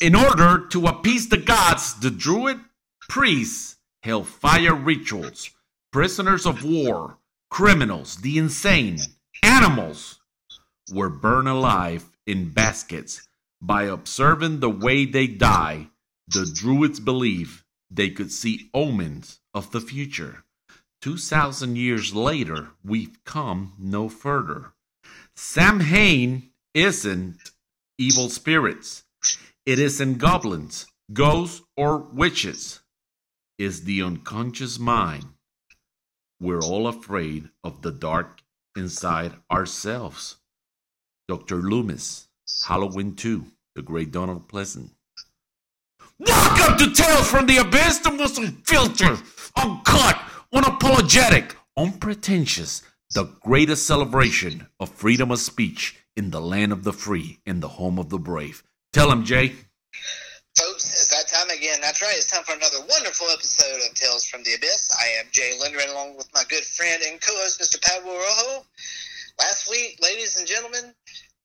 In order to appease the gods, the druid priests held fire rituals. Prisoners of war, criminals, the insane, animals were burned alive in baskets. By observing the way they die, the druids believed they could see omens of the future. 2,000 years later, we've come no further. Sam Samhain isn't evil spirits, it isn't goblins, ghosts, or witches. It's the unconscious mind. We're all afraid of the dark inside ourselves. Dr. Loomis, Halloween 2, The Great Donald Pleasence. Welcome to Tales from the Abyss, the most unfiltered, uncut, unapologetic, unpretentious, the greatest celebration of freedom of speech in the land of the free, in the home of the brave. Tell him, Jay. Folks, it's that time again. That's right. It's time for another wonderful episode of Tales from the Abyss. I am Jay Linderman, along with my good friend and co-host, Mr. Pablo Rojo. Last week, ladies and gentlemen,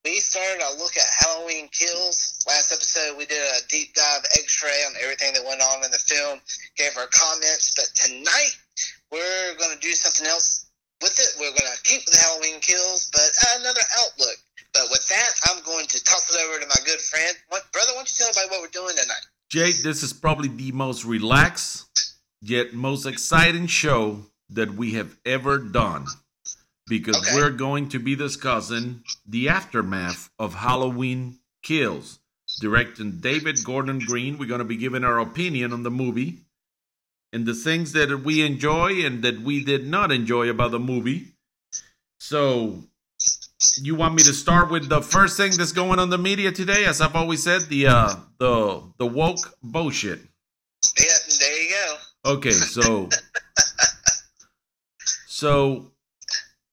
we started a look at Halloween Kills. Last episode, we did a deep dive X-ray on everything that went on in the film, gave our comments. But tonight, we're going to do something else with it. We're going to keep with Halloween Kills, but another outlook. But with that, I'm going to toss it over to my good friend. What, brother, why don't you tell everybody what we're doing tonight? Jay, this is probably the most relaxed yet most exciting show that we have ever done because Okay. we're going to be discussing the aftermath of Halloween Kills, directing David Gordon Green. We're going to be giving our opinion on the movie and the things that we enjoy and that we did not enjoy about the movie. So, you want me to start with the first thing that's going on the media today? As I've always said, the uh, the the woke bullshit. Yeah, there you go. Okay, so so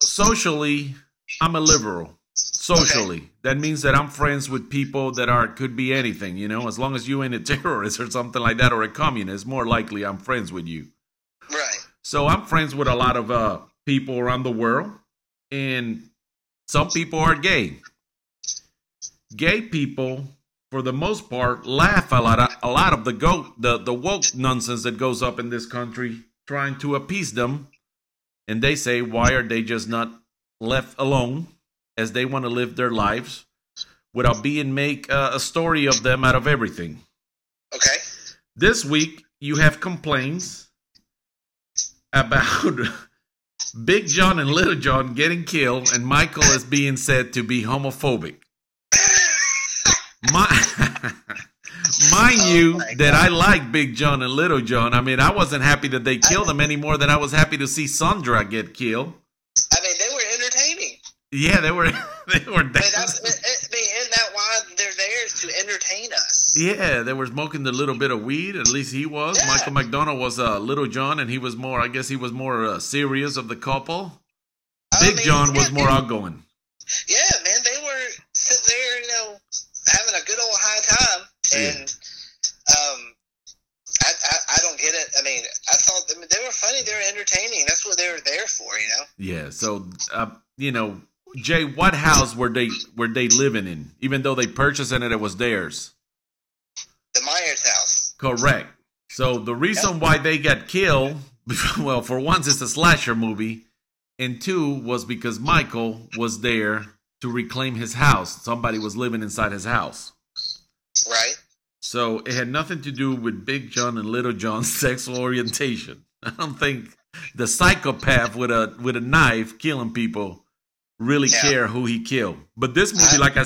socially, I'm a liberal. Socially, that means that I'm friends with people that are could be anything, you know. As long as you ain't a terrorist or something like that or a communist, more likely I'm friends with you. Right. So I'm friends with a lot of uh, people around the world, and some people are gay. Gay people, for the most part, laugh a lot. A lot of the go the the woke nonsense that goes up in this country, trying to appease them, and they say, why are they just not left alone as they want to live their lives without being make uh, a story of them out of everything? Okay. This week, you have complaints about Big John and Little John getting killed, and Michael is being said to be homophobic. My, mind Oh you, that I like Big John and Little John. I mean, I wasn't happy that they killed them any more than I was happy to see Sandra get killed. I mean, they were entertaining. Yeah, they were. They were. Mean, I mean, isn't that why they're there is to entertain us? Yeah, they were smoking the little bit of weed. At least he was. Yeah. Michael McDonald was uh, Little John, and he was more. I guess he was more uh, serious of the couple. I Big mean, John was yeah, more dude. outgoing. Yeah, man, they were sitting there, you know, having a good old high time, and um, I, I I don't get it. I mean, I thought I mean, they were funny, they were entertaining. That's what they were there for, you know. Yeah. So, uh, you know, Jay, what house were they were they living in? Even though they purchased it, and it was theirs. The Myers house. Correct. So the reason why they got killed, well, for once, it's a slasher movie, and two was because Michael was there to reclaim his house. Somebody was living inside his house. Right. So it had nothing to do with Big John and Little John's sexual orientation. I don't think the psychopath with a with a knife killing people really Yeah. care who he killed. But this movie, I- like I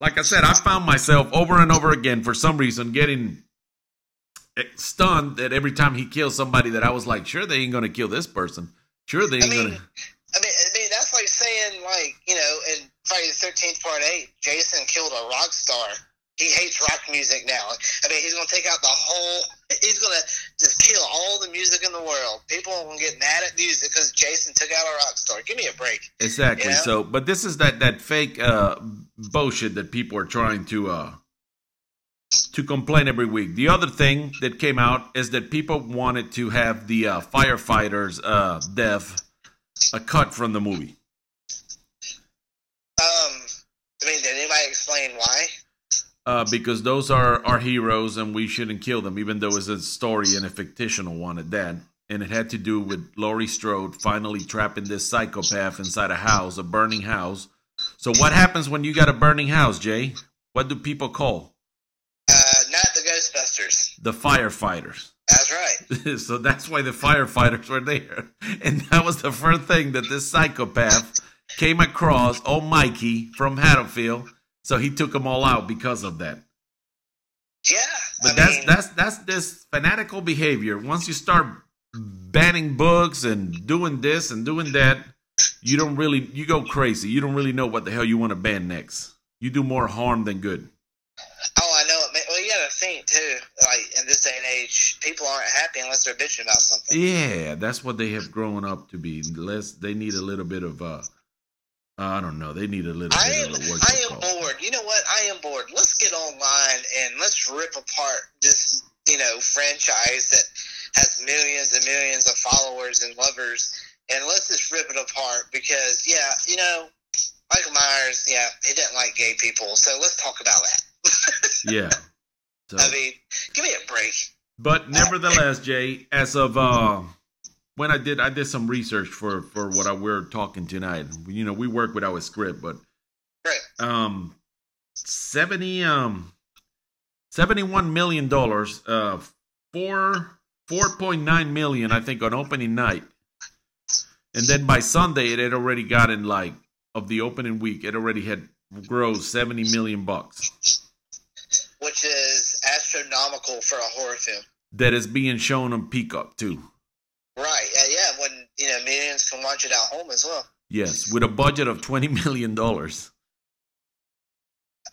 like I said, I found myself over and over again for some reason getting eh, stunned that every time he kills somebody that I was like, sure they ain't gonna kill this person. Sure they I ain't mean, gonna. I mean, I mean, that's like saying, like, you know, in Friday the Thirteenth Part Eight, Jason killed a rock star. He hates rock music now. I mean, he's gonna take out the whole. He's gonna just kill all the music in the world. People are gonna get mad at music because Jason took out a rock star. Give me a break. Exactly. Yeah. So, but this is that that fake uh, bullshit that people are trying to uh, to complain every week. The other thing that came out is that people wanted to have the uh, firefighters' uh, death a cut from the movie. Um, I mean, did anybody explain why? Uh, because those are our heroes and we shouldn't kill them, even though it's a story and a fictional one at that. And it had to do with Laurie Strode finally trapping this psychopath inside a house, a burning house. So, what happens when you got a burning house, Jay? What do people call? Uh, not the Ghostbusters. The firefighters. That's right. so that's why the firefighters were there. And that was the first thing that this psychopath came across, oh Mikey from Haddonfield. So he took them all out because of that. Yeah. But I that's mean, that's that's this fanatical behavior. Once you start banning books and doing this and doing that, you don't really you go crazy. You don't really know what the hell you want to ban next. You do more harm than good. Oh, I know. Well, you got to think too. Like in this day and age, people aren't happy unless they're bitching about something. Yeah, that's what they have grown up to be. Less they need a little bit of uh I don't know. They need a little I am, I am bored. You know what? I am bored. Let's get online and let's rip apart this, you know, franchise that has millions and millions of followers and lovers, and let's just rip it apart because, yeah, you know, Michael Myers, yeah, he didn't like gay people, so let's talk about that. Yeah. So, I mean, give me a break. but nevertheless, Jay, as of uh when I did I did some research for for what I we're talking tonight. You know, we work without a script, but Right. um 70 um 71 million dollars uh 4 4.9 million I think on opening night. And then by Sunday it had already gotten like of the opening week it already had grossed 70 million bucks. Which is astronomical for a horror film. That is being shown on Peacock too. Right. Yeah, yeah, when, you know, millions can watch it at home as well. Yes, with a budget of 20 million dollars.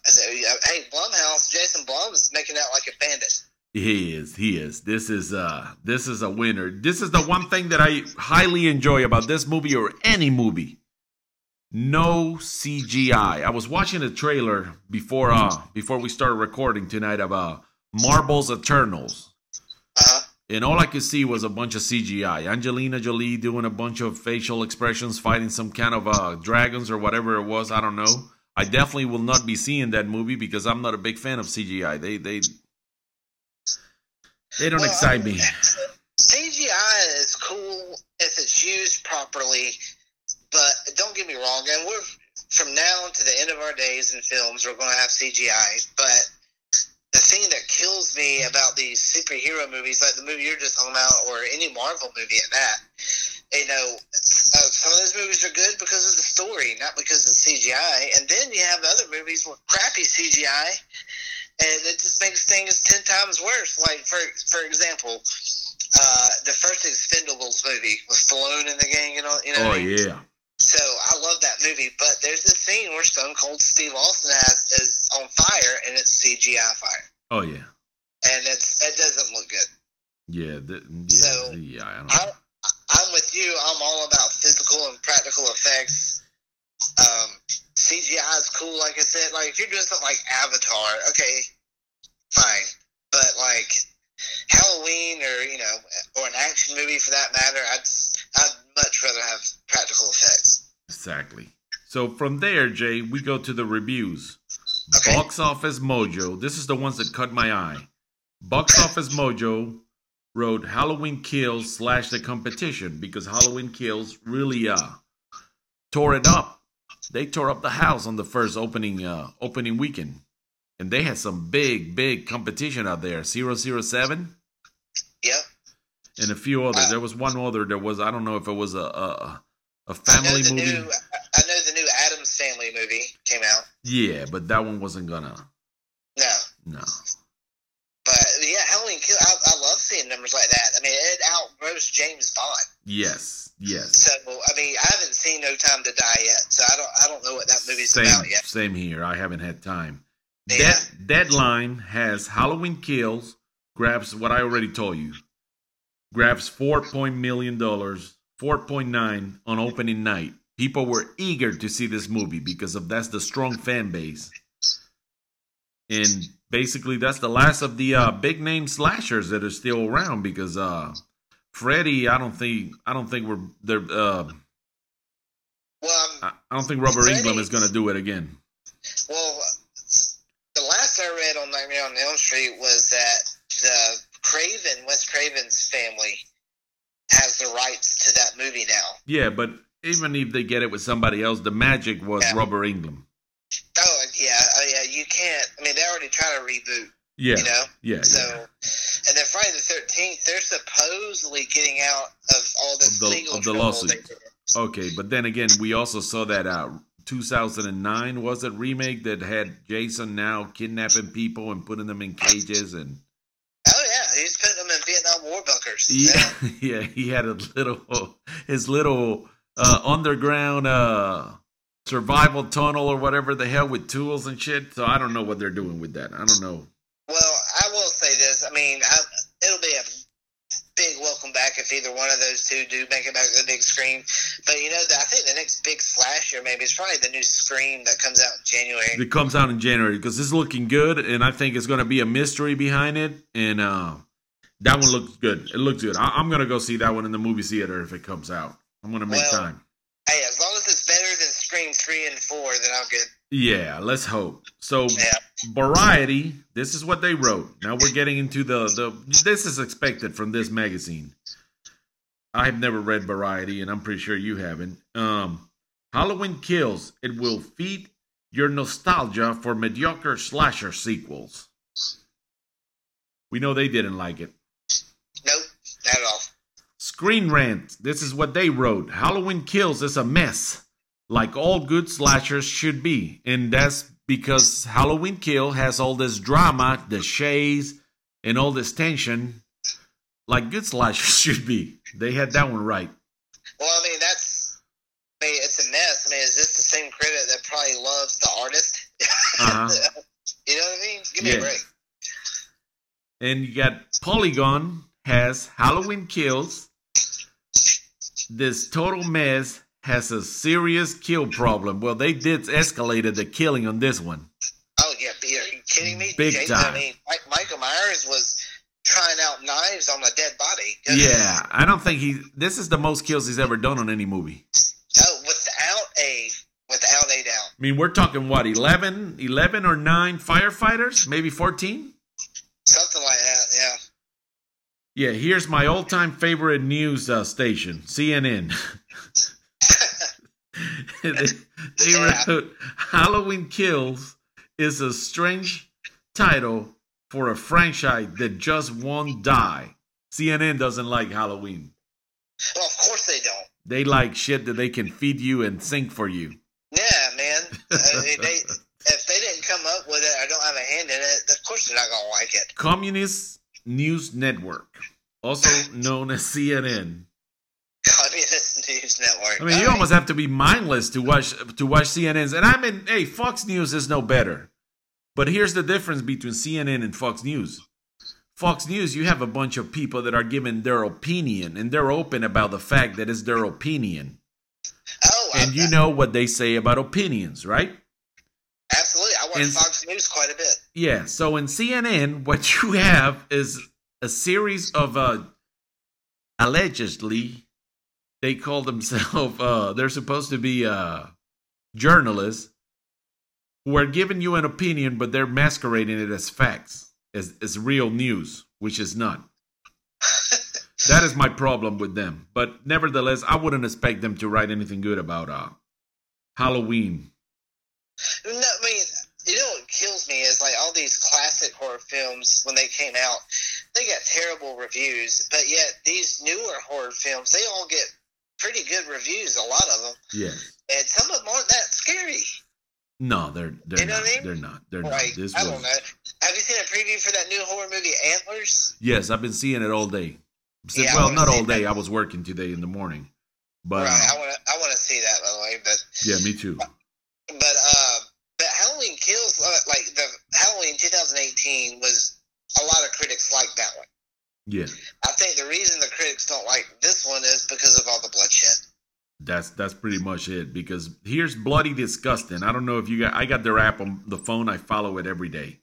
So, hey, Blumhouse, Jason Blum is making out like a bandit. He is. He is. This is uh this is a winner. This is the one thing that I highly enjoy about this movie or any movie. No CGI. I was watching a trailer before uh before we started recording tonight about Marvel's Eternals. And all I could see was a bunch of CGI. Angelina Jolie doing a bunch of facial expressions, fighting some kind of uh, dragons or whatever it was. I don't know. I definitely will not be seeing that movie because I'm not a big fan of CGI. They they they don't Well, excite I- me. CGI is cool if it's used properly, but don't get me wrong. And we're from now to the end of our days in films, we're going to have CGI. But thing that kills me about these superhero movies, like the movie you're just talking about, or any Marvel movie at that, you know, uh, some of those movies are good because of the story, not because of CGI. And then you have other movies with crappy CGI, and it just makes things ten times worse. Like for for example, uh, the first Expendables movie with Stallone and the gang, you know, you know. Oh yeah. So I love that movie, but there's this scene where Stone Cold Steve Austin has is on fire, and it's CGI fire, Oh yeah. and it's it doesn't look good. Yeah. The, yeah. So, yeah. I don't I, know. I'm with you. I'm all about physical and practical effects. Um, CGI is cool, like I said. Like if you're doing something like Avatar, okay, fine. But like Halloween, or you know, or an action movie for that matter, I'd I'd much rather have practical effects. Exactly. So from there, Jay, we go to the reviews. Okay. Box Office Mojo. This is the ones that cut my eye. Box Office Mojo wrote Halloween Kills slash the competition because Halloween Kills really uh tore it up. They tore up the house on the first opening uh opening weekend. And they had some big, big competition out there. 007 Yep. and a few others. There was one other. There was I don't know if it was a know family the movie. new I know the new Addams Family movie came out. Yeah, but that one wasn't gonna. No, No. but yeah, Halloween Kill. I, I love seeing numbers like that. I mean, it outgrows James Bond. Yes. Yes. So I mean, I haven't seen No Time to Die yet, so I don't I don't know what that movie's Same. about yet. Same here. I haven't had time. Yeah. Dead, Deadline has Halloween Kills. Grabs what I already told you. Grabs four point million dollars. Four point nine on opening night. People were eager to see this movie because of that's the strong fan base. And basically, that's the last of the uh, big name slashers that are still around because uh, Freddy, I don't think, I don't think we're they're. Uh, Well, um, I I don't think Robert Freddy- Englund is going to do it again. well, the last I read on Nightmare on Elm Street was that the Craven, Wes Craven's family, has the rights to that movie now. Yeah, but even if they get it with somebody else, the magic was Yeah. Robert Englund. Oh yeah, oh yeah. You can't. I mean, they're already tried to reboot. Yeah, You know. yeah, So, yeah. and then Friday the Thirteenth, they're supposedly getting out of all this Of the- legal of the lawsuit. Okay, but then again, we also saw that uh, 2009 was a remake that had Jason now kidnapping people and putting them in cages and Oh yeah, he's putting them in Vietnam War bunkers. yeah, yeah, he had a little his little uh, underground uh, survival tunnel or whatever the hell with tools and shit. So I don't know what they're doing with that. I don't know. Well, I will say this. I mean, I, it'll be a big welcome back if either one of those two do make it back to the big screen. But you know, the, I think the next big slasher maybe is probably the new Scream that comes out in January. It comes out in January because it's looking good, and I think it's going to be a mystery behind it. And uh, that one looks good. It looks good. I- I'm going to go see that one in the movie theater if it comes out. I'm going to make Well- time. Hey, as long as it's better than Scream three and four, then I'm good. Yeah, let's hope. So, Yeah. Variety, this is what they wrote. Now we're getting into the the. This is expected from this magazine. I have never read Variety, and I'm pretty sure you haven't. Um, Halloween Kills. It will feed your nostalgia for mediocre slasher sequels. We know they didn't like it. Nope, not at all. Screen Rant. This is what they wrote. Halloween Kills is a mess, like all good slashers should be. And that's because Halloween Kill has all this drama, the shades, and all this tension, like good slashers should be. They had that one right. Well, I mean, that's. I mean, it's a mess. I mean, is this the same critic that probably loves the artist? Uh-huh. you know what I mean? Give me Yeah. a break. And you got Polygon has Halloween Kills. This total mess has a serious kill problem. Well, they did escalated the killing on this one. Oh yeah, are you kidding me? Big Jason, time. I mean, Mike, Michael Myers was trying out knives on a dead body. Yeah, I don't think he. This is the most kills he's ever done on any movie. Oh, without a without a doubt. I mean, we're talking what 11, 11 or nine firefighters, maybe fourteen. Something like that. Yeah. Yeah, here's my all-time favorite news uh, station, CNN. they they Yeah. wrote Halloween Kills is a strange title for a franchise that just won't die. CNN doesn't like Halloween. Well, of course they don't. They like shit that they can feed you and sing for you. Yeah, man. I mean, they if they didn't come up with it, I don't have a hand in it. Of course they're not gonna like it. Communist News Network, also known as CNN. Communist News Network. I mean, you almost have to be mindless to watch to watch CNN's. And I mean, hey, Fox News is no better. But here's the difference between CNN and Fox News. Fox News, you have a bunch of people that are giving their opinion, and they're open about the fact that it's their opinion. Oh, And you know what they say about opinions, right? absolutely. I watch and- Fox News quite a bit. Yeah. So in CNN, what you have is a series of uh, allegedly, they call themselves. Uh, they're supposed to be uh, journalists who are giving you an opinion, but they're masquerading it as facts, as as real news, which is not. That is my problem with them. But nevertheless, I wouldn't expect them to write anything good about uh, Halloween. No, I mean, you know what kills me is like all these classic horror films when they came out, they got terrible reviews, but yet these newer horror films, they all get pretty good reviews. A lot of them, Yeah. and some of them aren't that scary. No, they're they're You know not. what I mean? They're not. They're not. This I was don't know. Have you seen a preview for that new horror movie Antlers? Yes, I've been seeing it all day. So- Yeah, well, not all day. that. I was working today in the morning. But right. uh, I want to. I want to see that by the way, but yeah, me too. but uh, but Halloween Kills uh, like the Halloween 2018 was a lot of critics like that one. Yeah, I think the reason the critics don't like this one is because of all the bloodshed. that's that's pretty much it. Because here's bloody disgusting. I don't know if you got. I got their app on the phone. I follow it every day.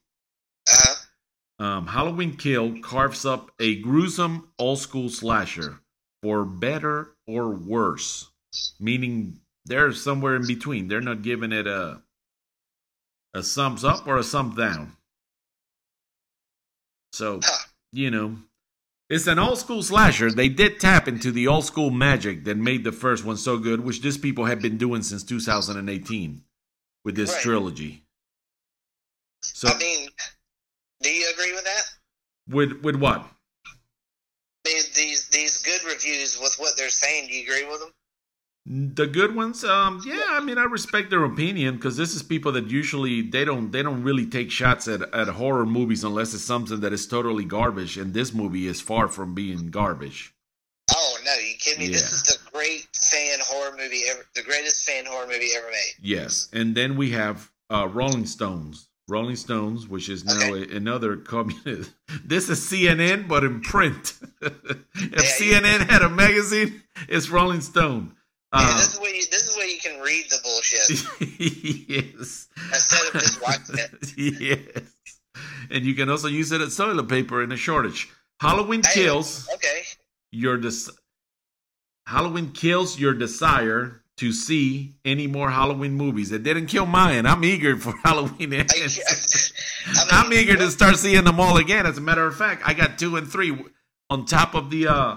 Uh-huh. Um, Halloween Kill carves up a gruesome old school slasher for better or worse, meaning they're somewhere in between. They're not giving it a a thumbs up or a thumbs down. So Huh. you know, it's an old school slasher. They did tap into the old school magic that made the first one so good, which these people have been doing since 2018 with this Right. trilogy. So I mean, do you agree with that? with with what? These these these good reviews with what they're saying. Do you agree with them? The good ones, um, yeah. I mean, I respect their opinion because this is people that usually they don't they don't really take shots at at horror movies unless it's something that is totally garbage. And this movie is far from being garbage. Oh no, you kidding me? This is the great fan horror movie ever, the greatest fan horror movie ever made. Yes, and then we have uh, Rolling Stones. Rolling Stones, which is now Okay. a, another communist. This is CNN, but in print. if Yeah, CNN had a magazine, it's Rolling Stone. Yeah, Uh, this is where you, this is where you can read the bullshit yes. instead of just watching it. yes. And you can also use it as toilet paper in a shortage. Halloween Hey, kills Okay, your des- Halloween kills your desire to see any more Halloween movies. It didn't kill mine. I'm eager for Halloween. I. I mean, I'm eager to start seeing them all again. As a matter of fact, I got two and three on top of the uh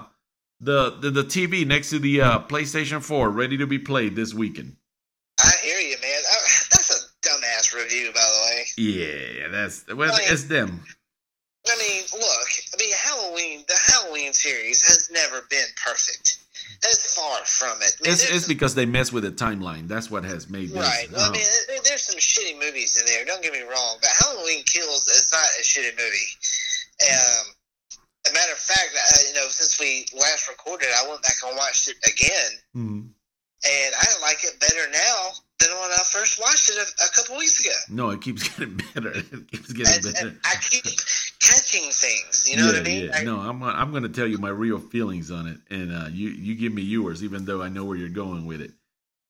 the the, the TV next to the uh PlayStation 4 ready to be played this weekend. I hear you, man. I, that's a dumbass review, by the way. Yeah, that's well, Like- it's them. I mean, look. I mean, Halloween. The Halloween series has never been perfect. That's far from it. I mean, It's, it's because they mess with the timeline. That's what has made this. Right. Well, I uh, mean, there's some shitty movies in there. Don't get me wrong, but Halloween Kills is not a shitty movie. Um, a matter of fact, uh, you know, since we last recorded, I went back and watched it again, mhm. and I like it better now than when I first watched it a, a couple weeks ago. No, it keeps getting better. It keeps And, getting better. and I keep catching things. You know yeah, what I mean? yeah. I- No, I'm gonna- I'm going to tell you my real feelings on it, and uh, you you give me yours, even though I know where you're going with it.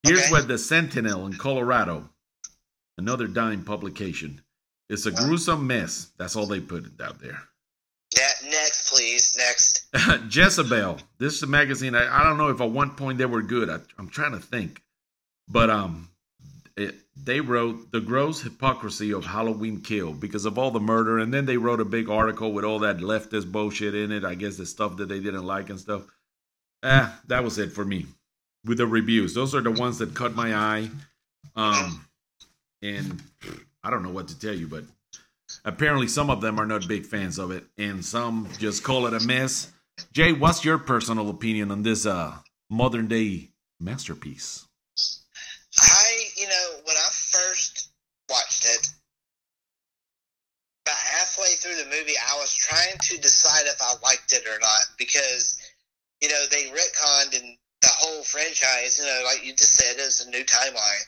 Here's Okay. what the Sentinel in Colorado, another dime publication. It's a gruesome mess. That's all they put out there. Yeah, next, Next. Jezebel. This is a magazine. I, I don't know if at one point they were good. I, I'm trying to think, but um, it, they wrote the gross hypocrisy of Halloween Kill because of all the murder, and then they wrote a big article with all that leftist bullshit in it. I guess the stuff that they didn't like and stuff. Ah, that was it for me with the reviews. Those are the ones that caught my eye. Um, and I don't know what to tell you, but apparently some of them are not big fans of it, and some just call it a mess. Jay, what's your personal opinion on this uh modern day masterpiece? I, you know, when I first watched it, about halfway through the movie, I was trying to decide if I liked it or not because, you know, they retconned and the whole franchise, you know, like you just said, is a new timeline.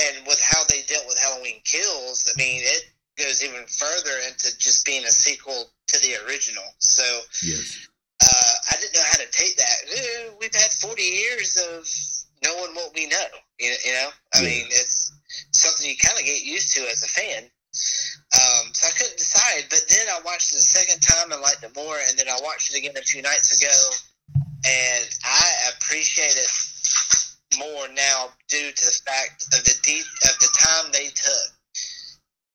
And with how they dealt with Halloween Kills, I mean, it goes even further into just being a sequel to the original. So, Yes. uh, I didn't know how to take that. Eh, We've had 40 years of knowing what we know. You, you know, I Yeah. mean, it's something you kind of get used to as a fan. Um, so I couldn't decide, but then I watched it a second time and liked it more, and then I watched it again a few nights ago, and I appreciate it more now due to the fact of the de- of the time they took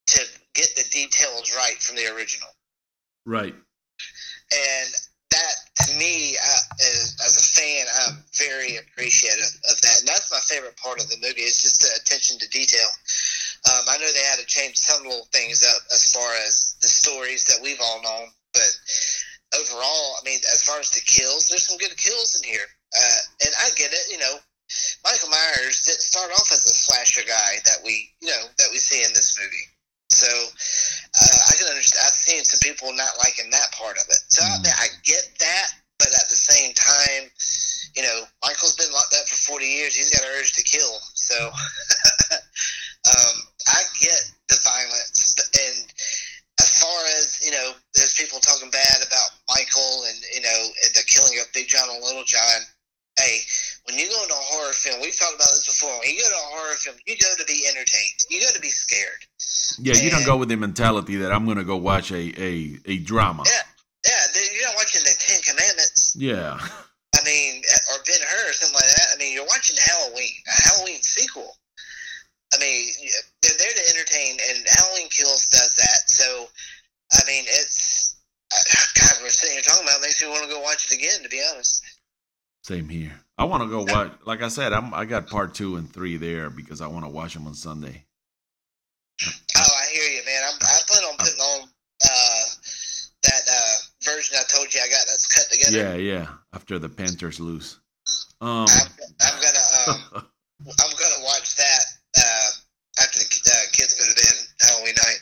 to get the details right from the original. Right. and that to me uh, as, as a fan i'm very appreciative of that. And that's my favorite part of the movie is just the attention to detail. Um, i know they had to change some little things up as far as the stories that we've all known but overall i mean as far as the kills there's some good kills in here. Uh, and i get it you know. Michael myers didn't start off as a slasher guy that we you know that we see in this movie so uh, I can understand. I've seen some people not liking that part of it. So I, I get that, but at the same time, you know, Michael's been locked up for 40 years. He's got an urge to kill. So um, I get the violence. And as far as, you know, there's people talking bad about Michael and, you know, the killing of Big John and Little John. Hey, when you go into a horror film, we've talked about this before. When you go to a horror film, you go to be entertained. You go to be scared. Yeah, you don't go with the mentality that I'm gonna go watch a a, a drama. Yeah, yeah. You're not watching the Ten Commandments. Yeah. I mean, or Ben Hur or something like that. I mean, you're watching Halloween, a Halloween sequel. I mean, they're there to entertain, and Halloween Kills does that. So, I mean, it's uh, God, we're sitting here talking about makes me want to go watch it again. To be honest. Same here. I want to go watch. Like I said, I'm I got part two and three there because I want to watch them on Sunday. Oh, I hear you, man. I'm, I plan on putting on uh, that uh, version I told you I got that's cut together. Yeah, yeah. After the Panthers lose. Um, I'm, I'm gonna um, I'm gonna watch that uh, after the uh, kids go to bed Halloween night.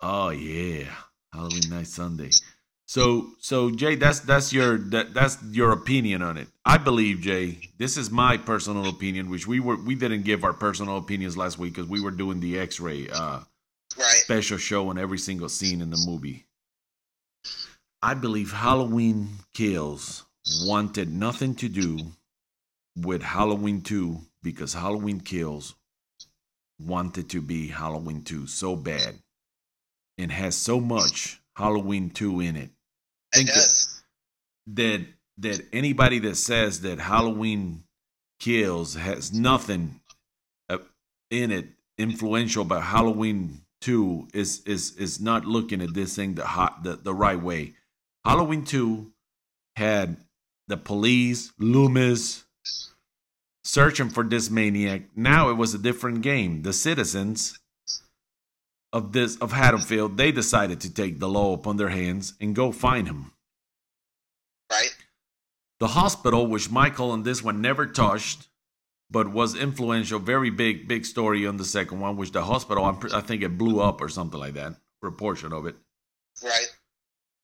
oh yeah, Halloween night Sunday. So so Jay, that's that's your that, that's your opinion on it. I believe Jay. This is my personal opinion, which we were we didn't give our personal opinions last week because we were doing the X-ray uh, Right. special show on every single scene in the movie. I believe Halloween Kills wanted nothing to do with Halloween 2 because Halloween Kills wanted to be Halloween 2 so bad and has so much Halloween 2 in it. Think that- That that anybody that says that Halloween Kills has nothing uh, in it influential about Halloween 2 is is is not looking at this thing the hot the, the right way. Halloween 2 had the police, Loomis searching for this maniac. Now it was a different game. The citizens of this of Haddonfield, they decided to take the law upon their hands and go find him. Right. The hospital, which Michael on this one never touched, but was influential, very big, big story on the second one, which the hospital, I'm, I think it blew up or something like that, or a portion of it. Right.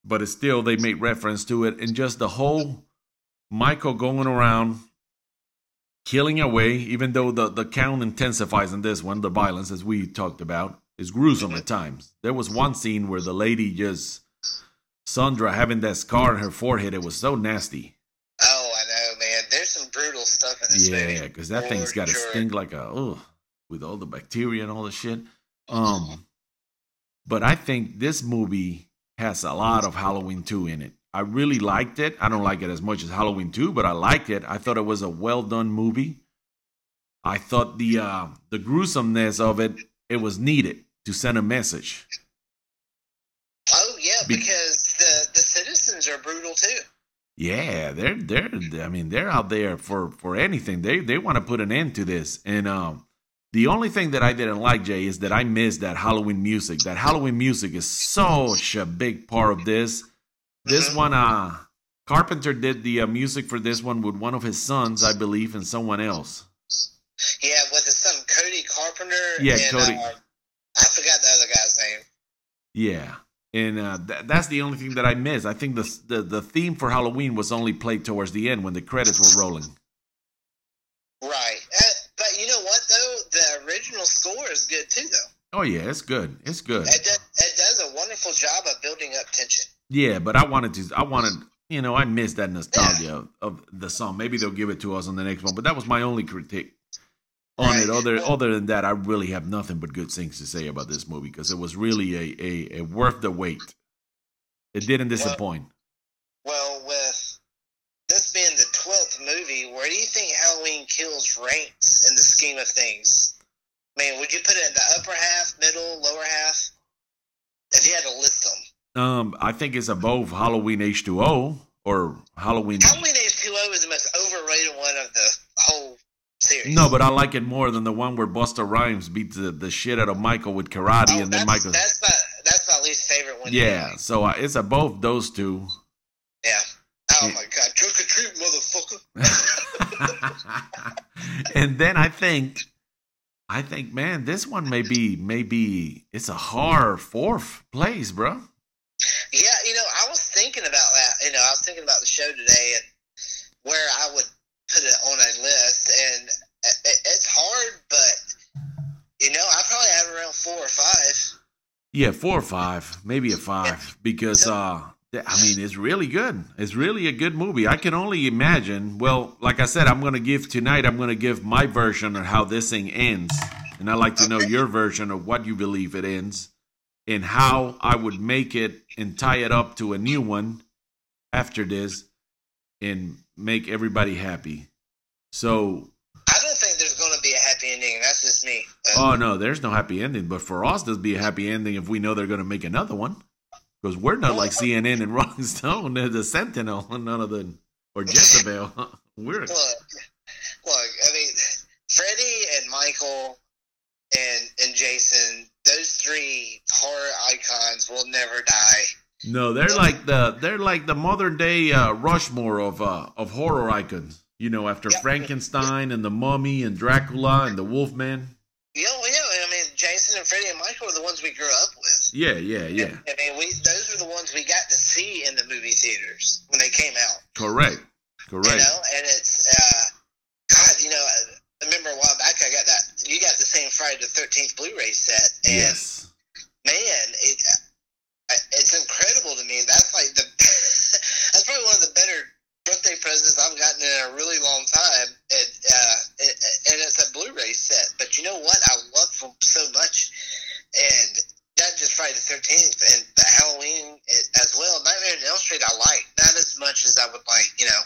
But it's still, they made reference to it. And just the whole Michael going around killing away, even though the, the count intensifies in this one, the violence, as we talked about, is gruesome at times. There was one scene where the lady just, Sandra having that scar on her forehead, it was so nasty. Oh, I know, man. There's some brutal stuff in this movie. Yeah, because that thing's got to stink like a ugh, with all the bacteria and all the shit. Um, but I think this movie has a lot of Halloween 2 in it. I really liked it. I don't like it as much as Halloween 2, but I liked it. I thought it was a well done movie. I thought the uh, the gruesomeness of it it was needed to send a message. Oh yeah, Be- because the the citizens are brutal too. Yeah, they're they're I mean they're out there for for anything. They they want to put an end to this. And um the only thing that I didn't like Jay is that I missed that Halloween music. That Halloween music is such a big part of this. This Mhm. one uh Carpenter did the uh, music for this one with one of his sons, I believe, and someone else. Yeah, with his son Cody Carpenter. Yeah, and, Cody. Uh, I forgot the other guy's name. Yeah. And uh, th- that's the only thing that I missed. I think the, the the theme for Halloween was only played towards the end when the credits were rolling. Right. Uh, but you know what though? The original score is good too, though. Oh yeah, it's good. It's good. It does, it does a wonderful job of building up tension. Yeah, but I wanted to. I wanted. You know, I missed that nostalgia of, of the song. Maybe they'll give it to us on the next one. But that was my only critique on it. Other other than that, I really have nothing but good things to say about this movie because it was really a, a, a worth the wait. It didn't disappoint. Well, with this being the twelfth movie, where do you think Halloween Kills ranks in the scheme of things? I mean, would you put it in the upper half, middle, lower half? If you had to list them. Um, I think it's above Halloween H two O or Halloween. Halloween H2O is the most overrated one of the whole series. No, but I like it more than the one where Busta Rhymes beat the, the shit out of Michael with karate, Oh, and then Michael. that's my that's my least favorite one. Yeah, so uh, it's both those two. Yeah. Oh Yeah. my god, trick or treat, motherfucker. and then I think, I think, man, this one may be, maybe it's a hard fourth place, bro. Yeah, you know, I was thinking about that. You know, I was thinking about the show today and where I would put it on a list, and it, it- it's hard, but you know, I probably have around four or five. Yeah, four or five, maybe a five, because uh, I mean, it's really good. It's really a good movie. I can only imagine. Well, like I said, I'm gonna give tonight. I'm gonna give my version of how this thing ends, and I'd like to know your version of what you believe it ends, and how I would make it and tie it up to a new one after this, and make everybody happy. So I don't think there's going to be a happy ending. That's just me. Oh no, there's no happy ending. But for us, there'll be a happy ending if we know they're going to make another one. Because we're not like CNN and Rolling Stone, they're the Sentinel, and none of the or Jezebel. we're Look, look. I mean, Freddie and Michael and and Jason, those three horror icons will never die. no, they're like the they're like the modern day uh, Rushmore of uh, of horror icons. You know, after Yeah. Frankenstein and the Mummy and Dracula and the Wolfman. You know, yeah. I mean, Jason and Freddie and Michael are the ones we grew up with. Yeah, yeah, yeah. I mean, we those are the ones we got to see in the movie theaters when they came out. Correct, correct. You know, and it's uh, God. You know, I remember a while back I got that. You got the same Friday the Thirteenth Blu-ray set, and yes. man, it it's incredible to me. That's like the that's probably one of the better birthday presents I've gotten in a really long time, and uh, it, and it's a Blu-ray set. But you know what? I love them so much, and not just Friday the Thirteenth and the Halloween it- as well. Nightmare on Elm Street I like not as much as I would like, you know,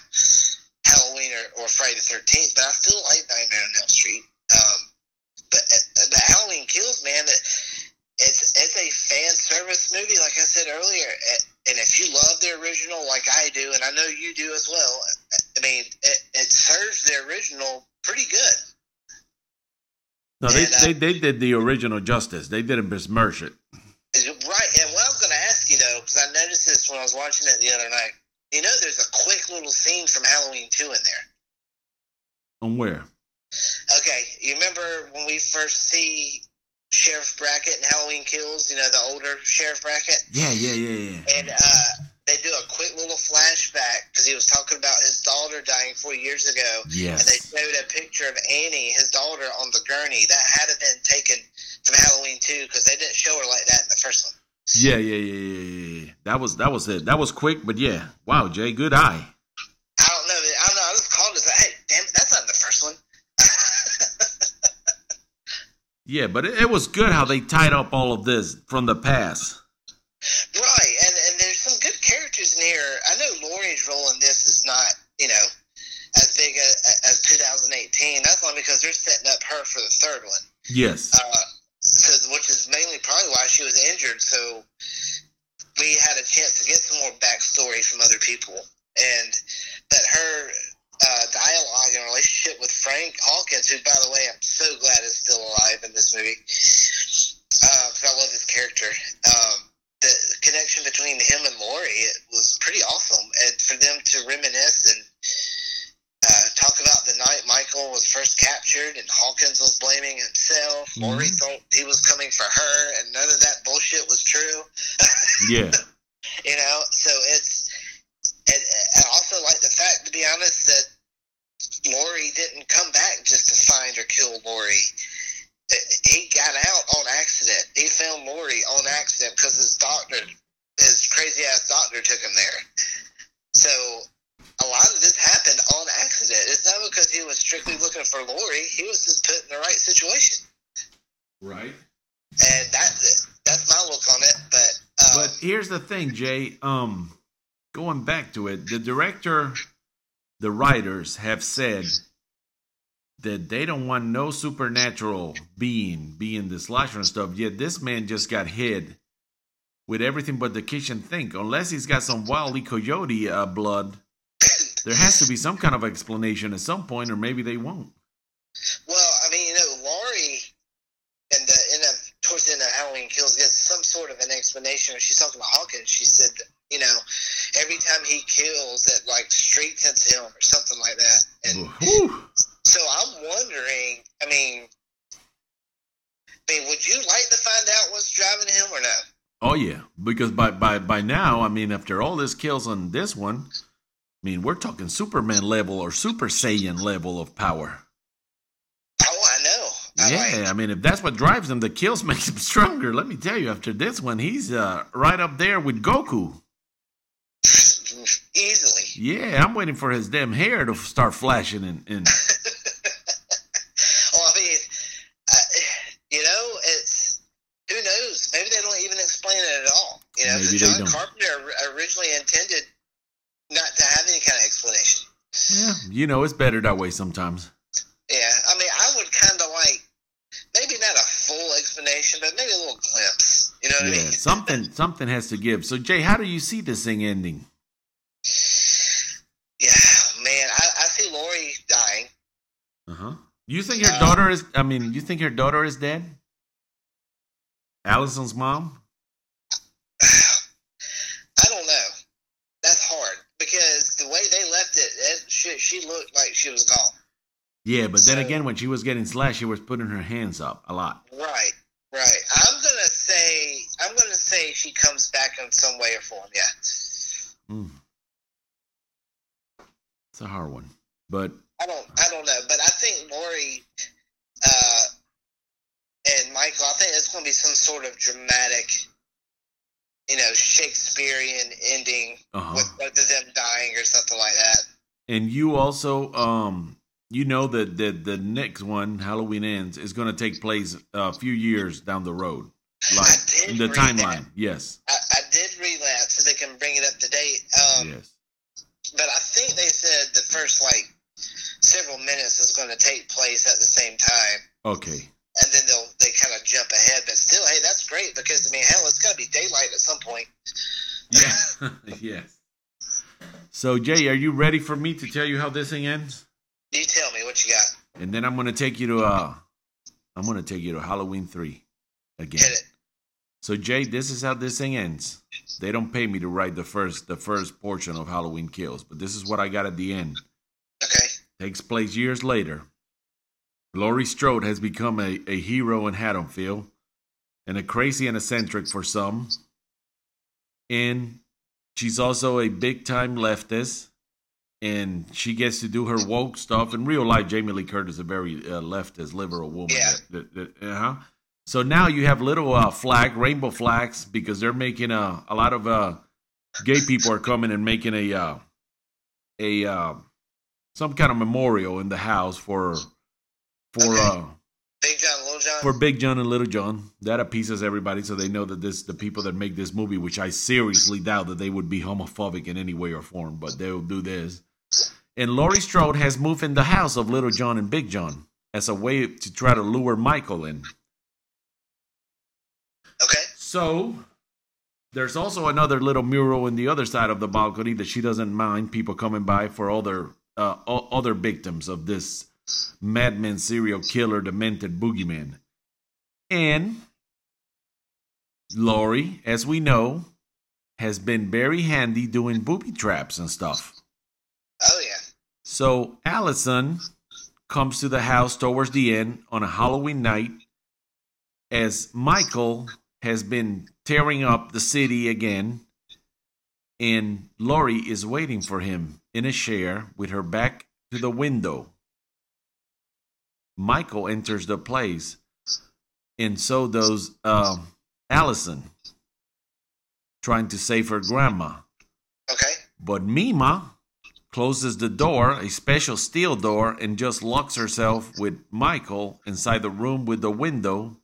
Halloween or, or Friday the Thirteenth, but I still like Nightmare on Elm Street. Um, but uh, the Halloween Kills, man, that it's it's a fan service movie, like I said earlier. A- And if you love the original, like I do, and I know you do as well, I mean, it, it serves the original pretty good. No, they, they did the original justice. They didn't besmirch it Right. And what I was going to ask you though, because I noticed this when I was watching it the other night. You know, there's a quick little scene from Halloween two in there. On where? Okay, you remember when we first see Sheriff Brackett in Halloween Kills? You know, the older Sheriff Brackett. Yeah, yeah, yeah, yeah. and uh, they do a quick little flashback because he was talking about his daughter dying four years ago, Yeah and they showed a picture of Annie, his daughter, on the gurney. Had to been taken from Halloween two because they didn't show her like that in the first one. Yeah, yeah, yeah, yeah, yeah, yeah. That was that was it. That was quick, but yeah. Wow, Jay, good eye. I don't know. I don't know. I just called it. Hey, damn that's not the first one. Yeah, but it, it was good how they tied up all of this from the past. 2018. That's only because they're setting up her for the third one. Yes. uh, so, which is mainly probably why she was injured. So we had a chance to get some more backstory from other people, and that her uh, dialogue and relationship with Frank Hawkins, who, by the way, I'm so glad is still alive in this movie because I love his character. Um, the connection between him and Laurie it was pretty awesome, and for them to reminisce and uh, talk about the night Michael was first captured and Hawkins was blaming himself. Laurie Mhm. thought he was coming for her, and none of that bullshit was true. Yeah. You know, so it's. And I also like the fact, to be honest, that Laurie didn't come back just to find or kill Laurie. He got out on accident. He found Laurie on accident because his doctor, his crazy ass doctor, took him there. So a lot of this happened on accident. It's not because he was strictly looking for Laurie. He was just put in the right situation, Right. and that that's my look on it. But, um, But here's the thing, Jay. Um, going back to it, the director, the writers have said that they don't want no supernatural being being the slasher and stuff. Yet this man just got hit with everything but the kitchen sink. Unless he's got some wily coyote uh, blood, there has to be some kind of explanation at some point, or maybe they won't. Well, I mean, you know, Laurie, and the in the towards the end of Halloween Kills gets some sort of an explanation. When she's talking to Hawkins, she said, that, you know, every time he kills, that like strengthens him or something like that. And so I'm wondering. I mean, I mean, would you like to find out what's driving him or no? Oh yeah, because by by by now, I mean, after all this kills on this one, I mean, we're talking Superman level or Super Saiyan level of power. Oh, I know. I Yeah, like- I mean, if that's what drives him, the kills makes him stronger. Let me tell you, after this one, he's uh, right up there with Goku. easily. Yeah, I'm waiting for his damn hair to start flashing and, and well, I mean, you know, it's who knows? Maybe they don't even explain it at all. You know, Maybe John. Carpenter originally intended not to have any kind of explanation. yeah, you know, it's better that way sometimes. Yeah, I mean, I would kind of like maybe not a full explanation, but maybe a little glimpse. You know what yeah, I mean? something something has to give. So Jay, how do you see this thing ending? Yeah, man, I, I see Laurie dying. Uh huh. You think her Uh, daughter is? I mean, you think her daughter is dead? Allison's mom. I don't know. That's hard because the way they left it, it she, she looked like she was gone. Yeah, but then again, when she was getting slashed, she was putting her hands up a lot. Right, right. I'm gonna say I'm gonna say she comes back in some way or form. Yeah. Mm. It's a hard one, but I don't I don't know, but I think Laurie uh, and Michael. I think it's going to be some sort of dramatic, you know, Shakespearean ending uh-huh. with both of them dying or something like that. And you also, um, you know that the the next one, Halloween ends, is going to take place a few years down the road, like I did in the read that. timeline. Yes, I, I did read that so they can bring it up to date. Um, yes. But I think they said the first like several minutes is going to take place at the same time. Okay. and then they'll they kind of jump ahead. But still, hey, that's great because I mean, hell, it's got to be daylight at some point. Yeah. yes. So Jay, are you ready for me to tell you how this thing ends? You tell me what you got. And then I'm going to take you to uh, I'm to take you to Halloween three again. Hit it. So Jay, this is how this thing ends. They don't pay me to write the first the first portion of Halloween Kills, but this is what I got at the end. Okay. Takes place years later. Laurie Strode has become a, a hero in Haddonfield and a crazy and eccentric for some. And she's also a big time leftist. And she gets to do her woke stuff. In real life, Jamie Lee Curtis is a very uh, leftist, liberal woman. Yeah. That- uh-huh. So now you have little uh, flag, rainbow flags, because they're making a, a lot of uh, gay people are coming and making a uh, a uh, some kind of memorial in the house for for uh, Big John, Little John. For Big John and Little John. That appeases everybody, so they know that this the people that make this movie, which I seriously doubt that they would be homophobic in any way or form, but they will do this. And Laurie Strode has moved in the house of Little John and Big John as a way to try to lure Michael in. okay. So there's also another little mural in the other side of the balcony that she doesn't mind people coming by for other uh, other victims of this madman serial killer, demented boogeyman. And Laurie, as we know, has been very handy doing booby traps and stuff. Oh yeah. So Allison comes to the house towards the end on a Halloween night as Michael has been tearing up the city again and Laurie is waiting for him in a chair with her back to the window. Michael enters the place and so does um, Allison trying to save her grandma. Okay. But Mima closes the door, a special steel door, and just locks herself with Michael inside the room with the window.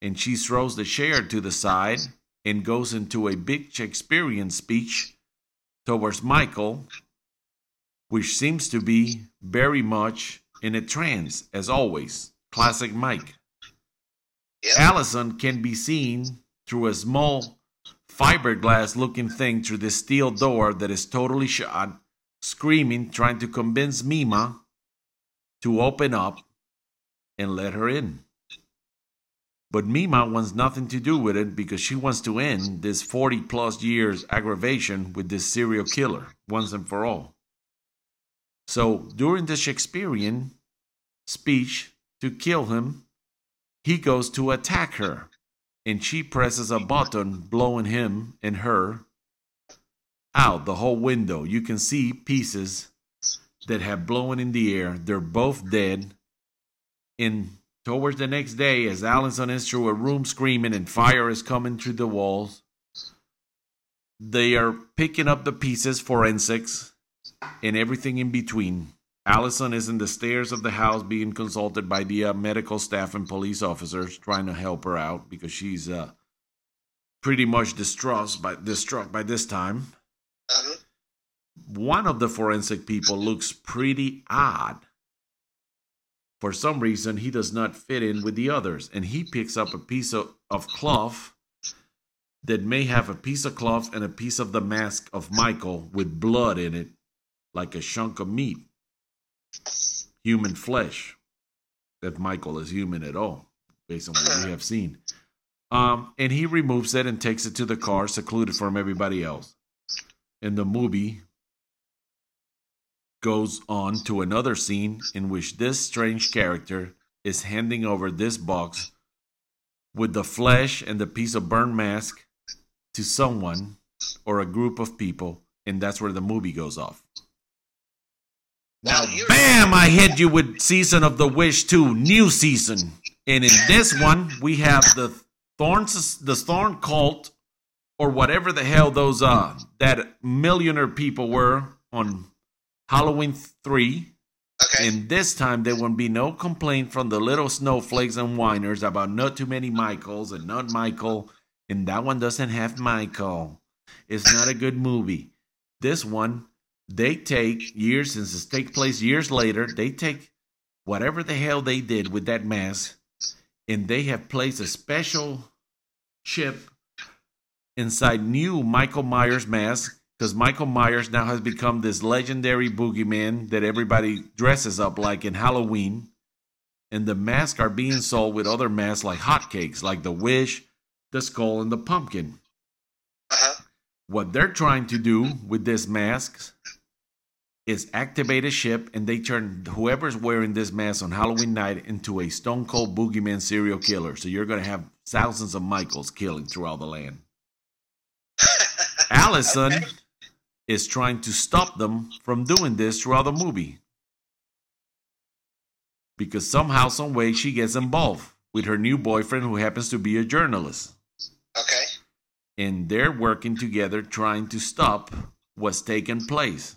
And she throws the chair to the side and goes into a big Shakespearean speech towards Michael, which seems to be very much in a trance, as always. Classic Mike. Yep. Allison can be seen through a small fiberglass looking thing through the steel door that is totally shut, screaming, trying to convince Mima to open up and let her in. But Mima wants nothing to do with it because she wants to end this 40 plus years aggravation with this serial killer once and for all. So during the Shakespearean speech to kill him, he goes to attack her and she presses a button, blowing him and her out the whole window. You can see pieces that have blown in the air. They're both dead. And towards the next day, as Allison is through a room screaming and fire is coming through the walls, they are picking up the pieces, forensics, and everything in between. Allison is in the stairs of the house being consulted by the uh, medical staff and police officers trying to help her out because she's uh, pretty much distraught by distraught by this time. Uh-huh. One of the forensic people looks pretty odd. For some reason, he does not fit in with the others, and he picks up a piece of, of cloth that may have a piece of cloth and a piece of the mask of Michael with blood in it, like a chunk of meat, human flesh. that Michael is human at all, based on what we have seen. Um, and he removes it and takes it to the car, secluded from everybody else. And the movie goes on to another scene in which this strange character is handing over this box with the flesh and the piece of burnt mask to someone or a group of people, and that's where the movie goes off. Now, bam! I hit you with Season of the Witch 2, new season. And in this one, we have the Thorns, the Thorn cult, or whatever the hell those uh that millionaire people were on Halloween 3. Okay. And this time there won't be no complaint from the little snowflakes and whiners about not too many Michaels and not Michael. And that one doesn't have Michael. It's not a good movie. This one, they take years since it takes place years later, they take whatever the hell they did with that mask, and they have placed a special chip inside new Michael Myers mask because Michael Myers now has become this legendary boogeyman that everybody dresses up like in Halloween. And the masks are being sold with other masks like hotcakes, like the Wish, the Skull, and the Pumpkin. Uh-huh. What they're trying to do with this mask is activate a ship and they turn whoever's wearing this mask on Halloween night into a stone cold boogeyman serial killer. So you're going to have thousands of Michaels killing throughout the land. Allison Okay. is trying to stop them from doing this throughout the movie. Because somehow, some way, she gets involved with her new boyfriend who happens to be a journalist. Okay. And they're working together trying to stop what's taking place.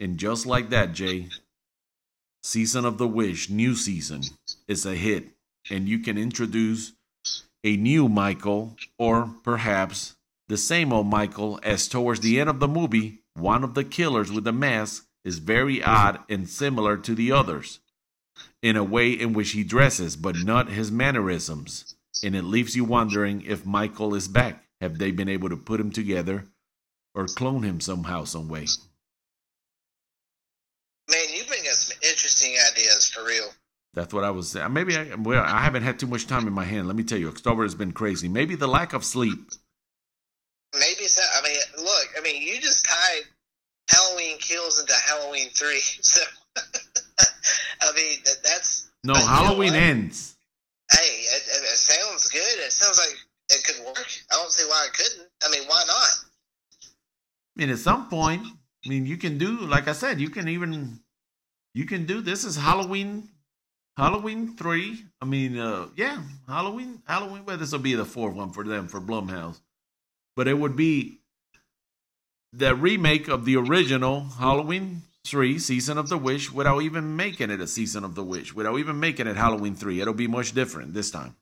And just like that, Jay, Season of the Witch, new season, is a hit. And you can introduce a new Michael or perhaps the same old Michael as towards the end of the movie, one of the killers with the mask is very odd and similar to the others in a way in which he dresses, but not his mannerisms. And it leaves you wondering if Michael is back. Have they been able to put him together or clone him somehow, some way? Man, you bring us some interesting ideas for real. That's what I was saying. Maybe I, well, I haven't had too much time in my hand. Let me tell you, October has been crazy. Maybe the lack of sleep. Maybe so. I mean, look. I mean, you just tied Halloween Kills into Halloween Three. So, I mean, that, that's No, But you know Halloween ends. hey, it, it, it sounds good. It sounds like it could work. I don't see why it couldn't. I mean, why not? I mean, at some point, I mean, you can do, like I said, you can even, you can do. This is Halloween, Halloween three. I mean, uh, yeah, Halloween, Halloween. Well, this will be the fourth one for them for Blumhouse, but it would be the remake of the original Halloween three, Season of the Witch, without even making it a Season of the Witch, without even making it Halloween three. It'll be much different this time.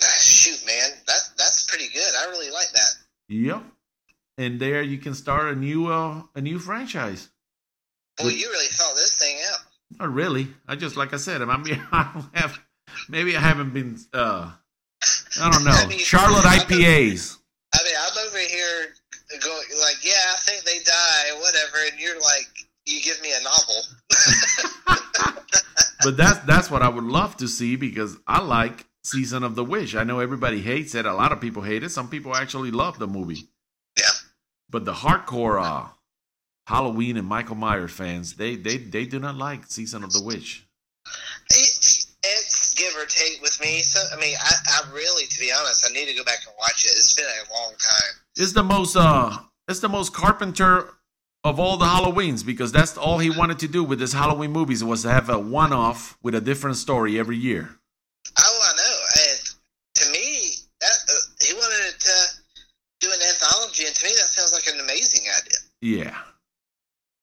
Ah, Shoot, man, that that's pretty good. I really like that. Yep. And there you can start a new uh, a new franchise. Boy, With- you really thought this thing out. Not really. I just like I said. I mean, I don't have. Maybe I haven't been. uh I don't know. I mean, Charlotte IPAs. I mean, I'm over here going like, yeah, I think they die, whatever, and you're like, you give me a novel. But that's that's what I would love to see because I like Season of the Witch. I know everybody hates it. A lot of people hate it. Some people actually love the movie. Yeah. But the hardcore uh, Halloween and Michael Myers fans, they they they do not like Season of the Witch. It, it's give or take with me. So I mean, I, I really, to be honest, I need to go back and watch it. It's been a long time. It's the most uh it's the most Carpenter of all the Halloweens because that's all he wanted to do with his Halloween movies was to have a one off with a different story every year. Oh, I know. And to me, that uh, he wanted to do an anthology, and to me, that sounds like an amazing idea. Yeah.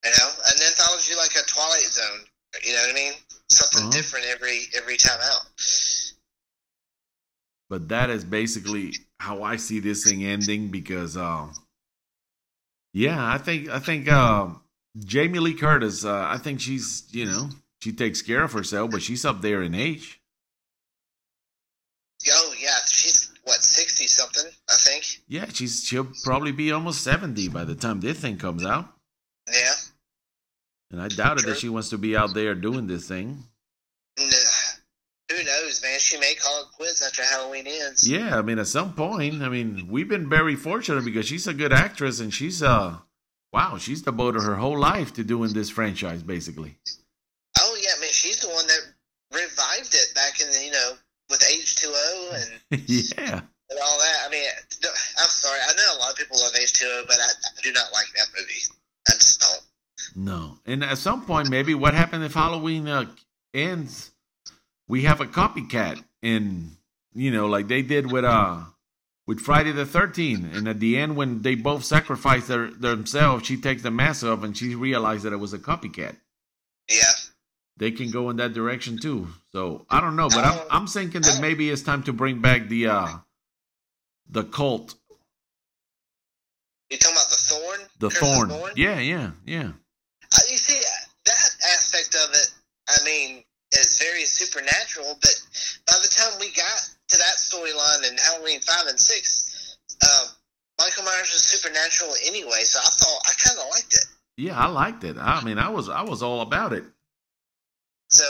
You know, an anthology like a Twilight Zone. You know what I mean? Something Uh-huh. different every every time out. But that is basically how I see this thing ending because um yeah, I think I think um Jamie Lee Curtis, uh, I think she's you know, she takes care of herself, but she's up there in age. Oh yeah, she's what sixty something, I think. Yeah, she's she'll probably be almost seventy by the time this thing comes out. And I doubted True. that she wants to be out there doing this thing. Nah. Who knows, man? She may call it quits after Halloween ends. Yeah, I mean, at some point, I mean, we've been very fortunate because she's a good actress and she's uh, wow, she's devoted her whole life to doing this franchise, basically. Oh yeah, man, she's the one that revived it back in the you know with H two O and, yeah. and all that. I mean, I'm sorry, I know a lot of people love H two O, but I, I do not like that movie. I just don't. No, and at some point, maybe what happened if Halloween uh, ends, we have a copycat, and you know, like they did with uh, with Friday the Thirteenth, and at the end, when they both sacrifice their themselves, she takes the mask off, and she realized that it was a copycat. Yeah, They can go in that direction too. So I don't know, but I'm I'm thinking that maybe it's time to bring back the uh, the cult, you talking about the Thorn? the Curse thorn. Yeah, yeah, yeah. Uh, you see, that aspect of it, I mean, is very supernatural. But by the time we got to that storyline in Halloween five and six, um, Michael Myers was supernatural anyway. So I thought I kind of liked it. Yeah, I liked it. I mean, I was I was all about it. So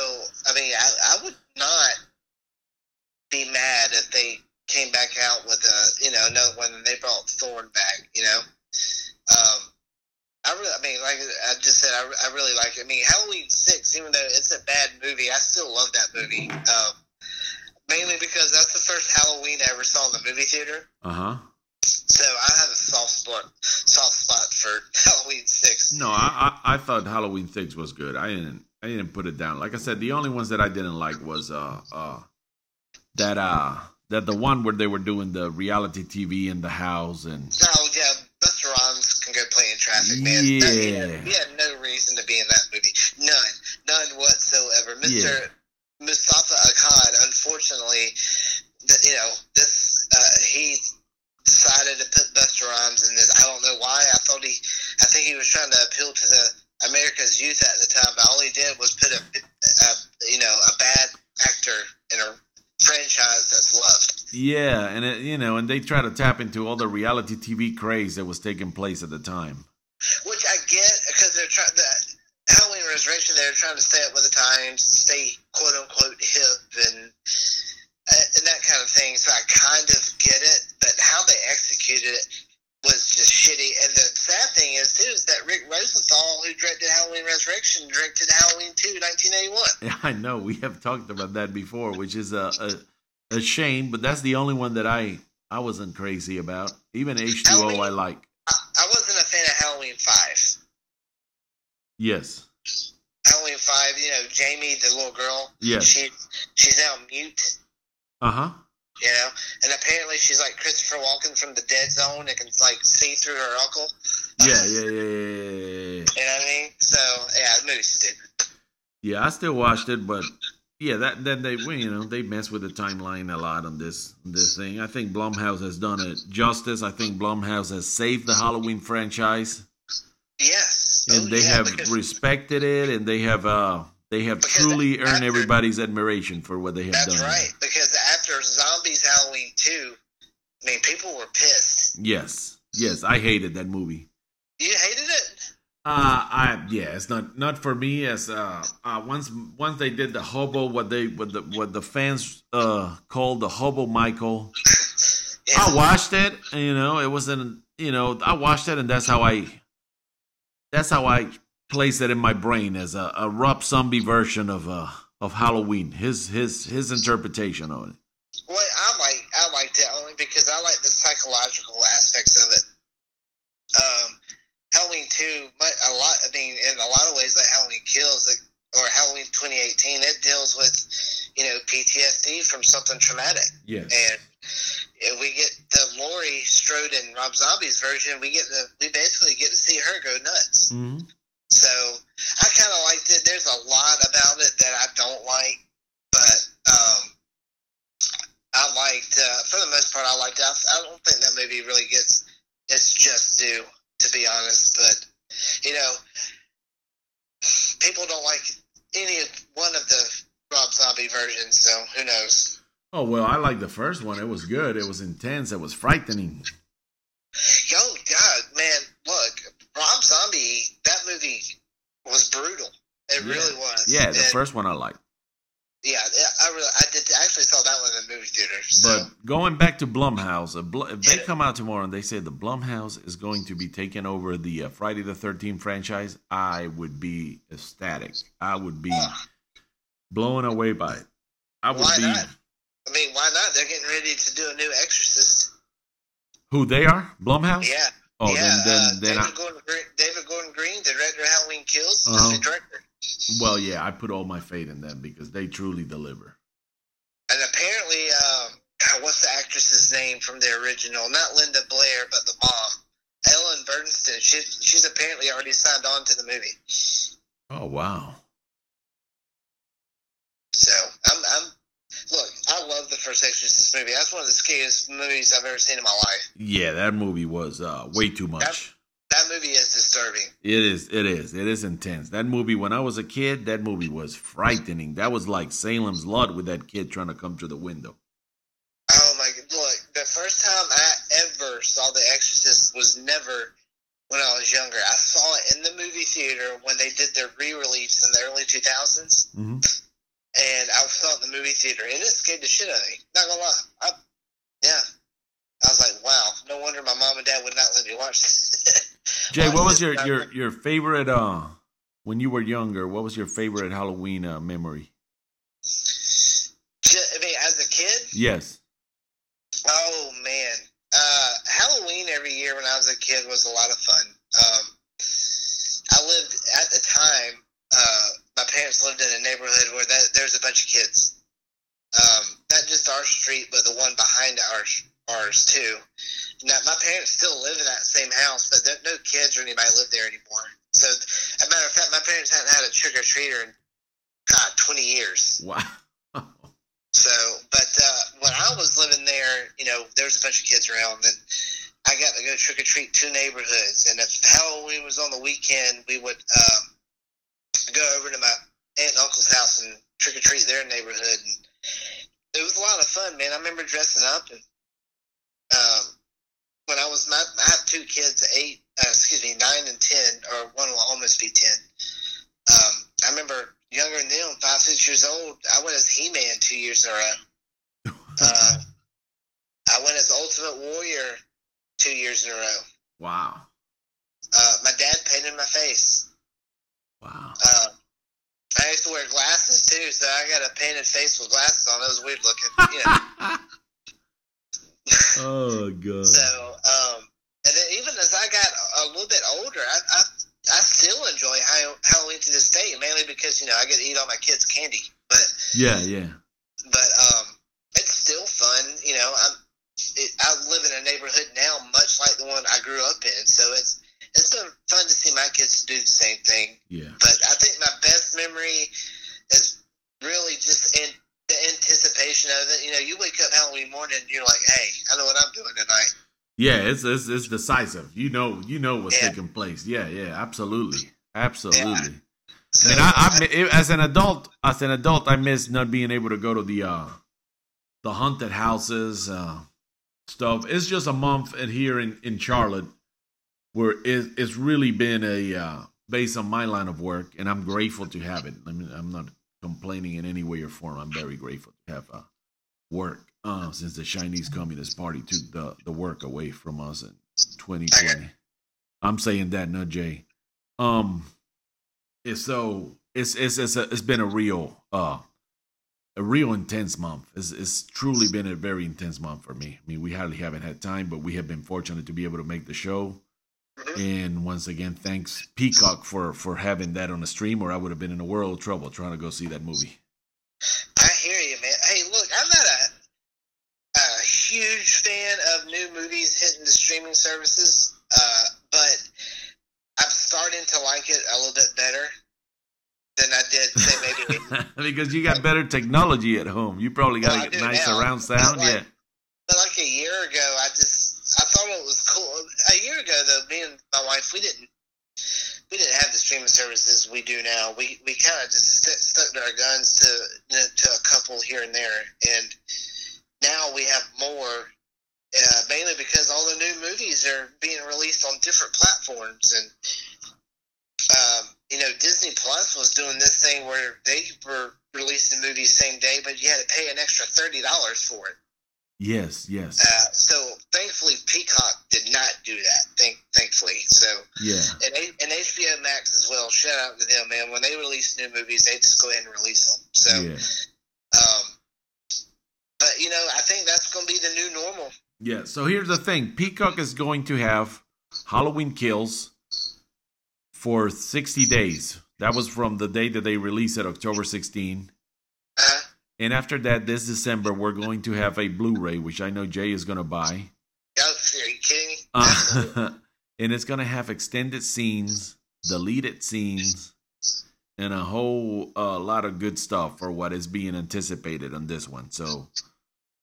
I mean, I, I would not be mad if they came back out with a you know another one and they brought Thorn back. You know, um, I really, I mean, like I just said, I, I really like it. I mean, Halloween Six, even though it's a bad movie, I still love that movie. Um, mainly because that's the first Halloween I ever saw in the movie theater. Uh huh. So I have a soft spot, soft spot for Halloween Six. No, I, I I thought Halloween Six was good. I didn't I didn't put it down. Like I said, the only ones that I didn't like was uh uh that uh that the one where they were doing the reality TV in the house and Oh traffic, man. That- he, Yeah. had, he had no reason to be in that movie. None. None whatsoever. Mr. Moustapha Akkad, unfortunately, th- you know, this uh, he decided to put Busta Rhymes in this. I don't know why. I thought he, I think he was trying to appeal to the America's youth at the time, but all he did was put a, a you know, a bad actor in a franchise that's loved. yeah, and it, you know, and they try to tap into all the reality TV craze that was taking place at the time. Which I get because they're trying the Halloween Resurrection. They're trying to stay up with the times, stay quote unquote hip, and uh, and that kind of thing. So I kind of get it, but how they executed it was just shitty. And the sad thing is too is that Rick Rosenthal, who directed Halloween Resurrection, directed Halloween 2, 1981. Yeah, I know we have talked about that before, which is a a, a shame, but that's the only one that I I wasn't crazy about. Even H two O I like. I, I wasn't a fan of Halloween 5. Yes. Halloween 5, you know, Jamie, the little girl, Yes. she she's now mute. Uh huh. you know. And apparently, she's like Christopher Walken from the Dead Zone and can like see through her uncle. Yeah, yeah, yeah, yeah, yeah, yeah. You know what I mean? So yeah, the movie's stupid. Yeah, I still watched it, but yeah, that then they you know they mess with the timeline a lot on this this thing. I think Blumhouse has done it justice. I think Blumhouse has saved the Halloween franchise, Yes, and Oh, they yeah, have respected it, and they have uh they have truly earned everybody's admiration for what they have That's done. That's right. Because after Zombies Halloween two, I mean, people were pissed. Yes, yes, I hated that movie. You hated it. Uh, I yeah, it's not not for me. As uh, uh, once once they did the hobo, what they what the what the fans uh called the hobo Michael. Yeah. I watched it. and, You know, it wasn't. You know, I watched it, and that's how I. That's how I place it in my brain as a, a Rob Zombie version of uh of Halloween. His his his interpretation of it. Well, I like I liked it only because I like the psychological aspects of it. Um, Halloween two, a lot. I mean, in a lot of ways, like Halloween Kills or Halloween 2018, it deals with you know PTSD from something traumatic, Yes. and we get the Laurie Strode and Rob Zombie's version, we get the we basically get to see her go nuts. hmm So I kind of liked it. There's a lot about it that I don't like, but um, I liked uh, for the most part. I liked it. I, I don't think that movie really gets its just due, to be honest. But you know, people don't like any of one of the Rob Zombie versions, so who knows? Oh well, I like the first one. It was good. It was intense. It was frightening. Yo, God, man, look, Rob Zombie. That movie was brutal. It yeah. really was. Yeah, the first one I liked. Yeah, I really, I did. I actually saw that one in the movie theater. So. But going back to Blumhouse, if they come out tomorrow and they say the Blumhouse is going to be taking over the uh, Friday the Thirteenth franchise, I would be ecstatic. I would be blown away by it. I would be. Not? I mean, why not? They're getting ready to do a new Exorcist. who they are. Blumhouse. Yeah. Oh, yeah, then then uh, then David, I, Gordon Green, David Gordon Green, the director of Halloween Kills, Uh-huh. is the director. well, yeah, I put all my faith in them because they truly deliver. And apparently, um, God, what's the actress's name from the original? Not Linda Blair, but the mom, Ellen Burstyn. She, she's apparently already signed on to the movie. Oh wow. So I'm, I'm look. I love the first Exorcist movie. That's one of the scariest movies I've ever seen in my life. Yeah, that movie was uh, way too much. That movie is disturbing. It is. It is. It is intense. That movie, when I was a kid, that movie was frightening. That was like Salem's Lot with that kid trying to come through the window. Oh my! Look, the first time I ever saw The Exorcist was never when I was younger. I saw it in the movie theater when they did their re-release in the early 2000s, hmm and I saw it in the movie theater, and it scared the shit out of me. Not gonna lie. I, yeah, I was like, wow. No wonder my mom and dad would not let me watch this. Jay, what was your your your favorite uh when you were younger? What was your favorite Halloween uh, memory? Ju- I mean, as a kid, Yes. Oh man, uh, Halloween every year when I was a kid was a lot of fun. Um, I lived at the time. Uh, my parents lived in a neighborhood where that, there's a bunch of kids. Um, not just our street, but the one behind ours, ours too. Now, my parents still live in that same house, but there, no kids or anybody live there anymore. So, as a matter of fact, my parents hadn't had a trick or treater in God twenty years. Wow. So, but uh, when I was living there, you know, there was a bunch of kids around, and I got to go trick or treat two neighborhoods. And if Halloween was on the weekend, we would um, go over to my aunt and uncle's house and trick or treat their neighborhood. And it was a lot of fun, man. I remember dressing up, and um, when I was my, I have two kids, eight, uh, excuse me, nine and ten, or one will almost be ten. Um, I remember younger than them, five, six years old. I went as He Man two years in a row. Uh, I went as Ultimate Warrior two years in a row. wow. Uh, my dad painted my face. Wow. Uh, I used to wear glasses too, so I got a painted face with glasses on. It was weird looking. You know. oh god. So, um, and then even as I got a little bit older, I, I, I still enjoy Halloween to this day, mainly because you know I get to eat all my kids' candy. But Yeah, yeah. but um, it's still fun. You know, I'm it, I live in a neighborhood now, much like the one I grew up in. So it's it's been fun to see my kids do the same thing. Yeah. But I think my best memory is really just in the anticipation of it. You know, you wake up Halloween morning and you're like, hey, I know what I'm doing tonight. Yeah, it's it's, it's decisive. You know, you know what's Yeah. taking place. Yeah, yeah, absolutely, absolutely. So, I mean, I, I as an adult, as an adult, I miss not being able to go to the uh, the haunted houses uh, stuff. It's just a month in here in in Charlotte where it, it's really been a uh, based on my line of work, and I'm grateful to have it. I mean, I'm not complaining in any way or form. I'm very grateful to have uh, work uh, since the Chinese Communist Party took the the work away from us in 2020. I'm saying that, not Jay. Um, it's so it's it's it's, a, it's been a real uh a real intense month. It's, it's truly been a very intense month for me. I mean, we hardly haven't had time, but we have been fortunate to be able to make the show. And once again, thanks Peacock for for having that on the stream, or I would have been in a world of trouble trying to go see that movie. I hear you, man. Hey, look, I'm not a, a huge fan of new movies hitting the streaming services, uh, but I'm starting to like it a little bit better than I did, say, maybe. because you got better technology at home. You probably got Well, a nice now. surround sound. Like- Yeah. but like a year ago, I just I thought it was cool. A year ago, though, me and my wife, we didn't we didn't have the streaming services we do now. We we kind of just st- stuck to our guns to to a couple here and there, and now we have more. Uh, mainly because all the new movies are being released on different platforms, and um, you know, Disney Plus was doing this thing where they were releasing movies same day, but you had to pay an extra thirty dollars for it. Yes, yes. Uh, so thankfully, Peacock did not do that. Thank, thankfully. So yeah. and, and HBO Max as well. Shout out to them, man. When they release new movies, they just go ahead and release them. So, Yeah. um, but you know, I think that's going to be the new normal. Yeah. So here's the thing Peacock is going to have Halloween Kills for 60 days. That was from the day that they released it, October 16. And after that, this December, we're going to have a Blu ray, which I know Jay is going to buy. oh, are you kidding me? Uh, and it's going to have extended scenes, deleted scenes, and a whole uh, lot of good stuff for what is being anticipated on this one. So,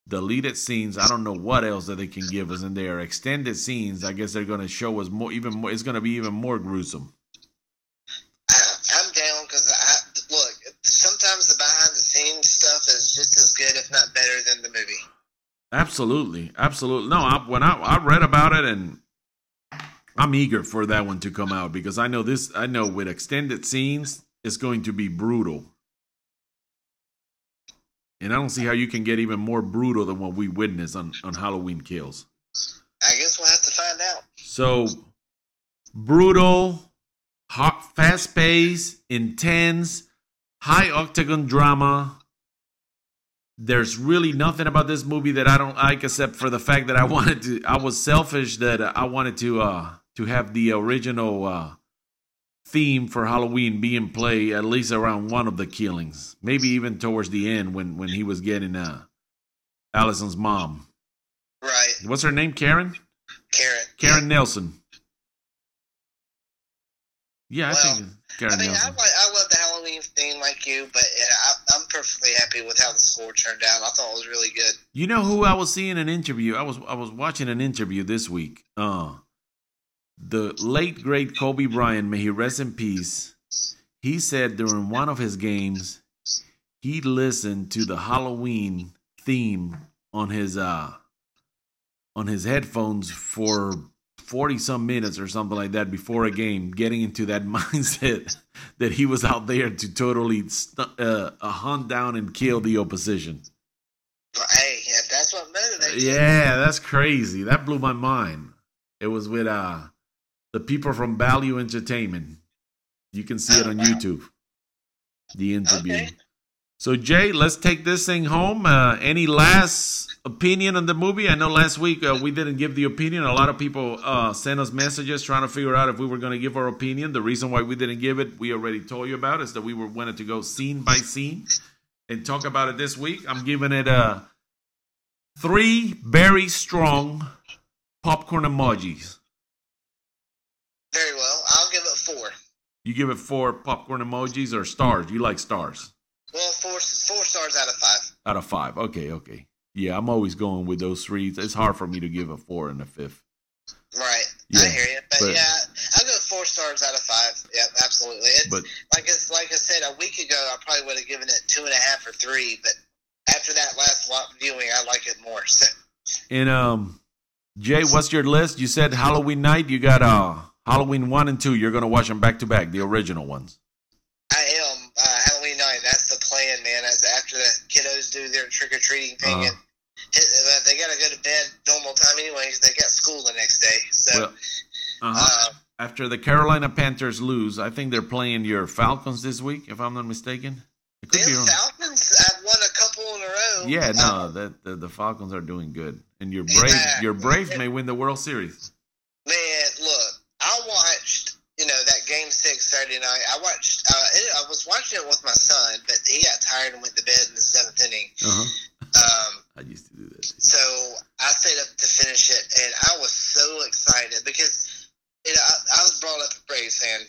deleted scenes, I don't know what else that they can give us in there. Extended scenes, I guess they're going to show us more, even more, it's going to be even more gruesome. I, I'm down because I look. Sometimes the behind the scenes stuff is just as good, if not better, than the movie. Absolutely, absolutely. No, I, when I, I read about it, and I'm eager for that one to come out because I know this. I know with extended scenes, it's going to be brutal, and I don't see how you can get even more brutal than what we witnessed on on Halloween Kills. I guess we'll have to find out. So brutal, hot, fast paced, intense, high octagon drama. There's really nothing about this movie that I don't like except for the fact that I wanted to I was selfish that I wanted to uh to have the original uh theme for Halloween being played at least around one of the killings. Maybe even towards the end when when he was getting uh Allison's mom. Right, What's her name? Karen? Karen. Karen Nelson. Yeah, I Well, think Karen I mean, Nelson. like, I like you, but I, I'm perfectly happy with how the score turned out. I thought it was really good. You know who I was seeing an interview? I was I was watching an interview this week. Uh the late great Kobe Bryant, may he rest in peace. He said during one of his games, he listened to the Halloween theme on his uh on his headphones for 40 some minutes or something like that before a game, getting into that mindset that he was out there to totally st- uh, hunt down and kill the opposition. Hey, if that's what motivates you, Yeah, that's crazy. That blew my mind. It was with uh the people from Valuetainment. You can see it Oh, on wow. YouTube. The interview. Okay. So Jay, let's take this thing home. Uh, any last opinion on the movie? I know last week uh, we didn't give the opinion. A lot of people uh, sent us messages trying to figure out if we were going to give our opinion. The reason why we didn't give it, we already told you about, is that we were wanted to go scene by scene and talk about it this week. I'm giving it uh, three very strong popcorn emojis. very well. I'll give it four. You give it four popcorn emojis or stars? You like stars Well, four four stars out of five. out of five? Okay, okay. Yeah, I'm always going with those three. It's hard for me to give a four and a fifth. Right. Yeah, I hear you. But, but- yeah, I'll go four stars out of five. Yeah, absolutely. It's, But like I, like I said a week ago, I probably would have given it two and a half or three. But after that last lot viewing, I like it more. So And um, Jay, what's your list? You said Halloween night. You got uh Halloween one and two. You're gonna watch them back to back, the original ones. Do their trick or treating thing, Uh-huh. and hit, they gotta go to bed normal time anyways. They got school the next day. So. Well, uh-huh. uh, After the Carolina Panthers lose, I think they're playing your Falcons this week, if I'm not mistaken. Could them. Falcons have won a couple in a row. Yeah, Uh, no, that the, the Falcons are doing good, and your Braves, Yeah. your Braves may win the World Series. Man, look, I watched, you know, that game six Saturday night. I watched, was watching it with my son, but he got tired and went to bed in the seventh inning. Uh-huh. Um, I used to do that. too. so I stayed up to finish it, and I was so excited because, you know, I, I was brought up a Braves fan,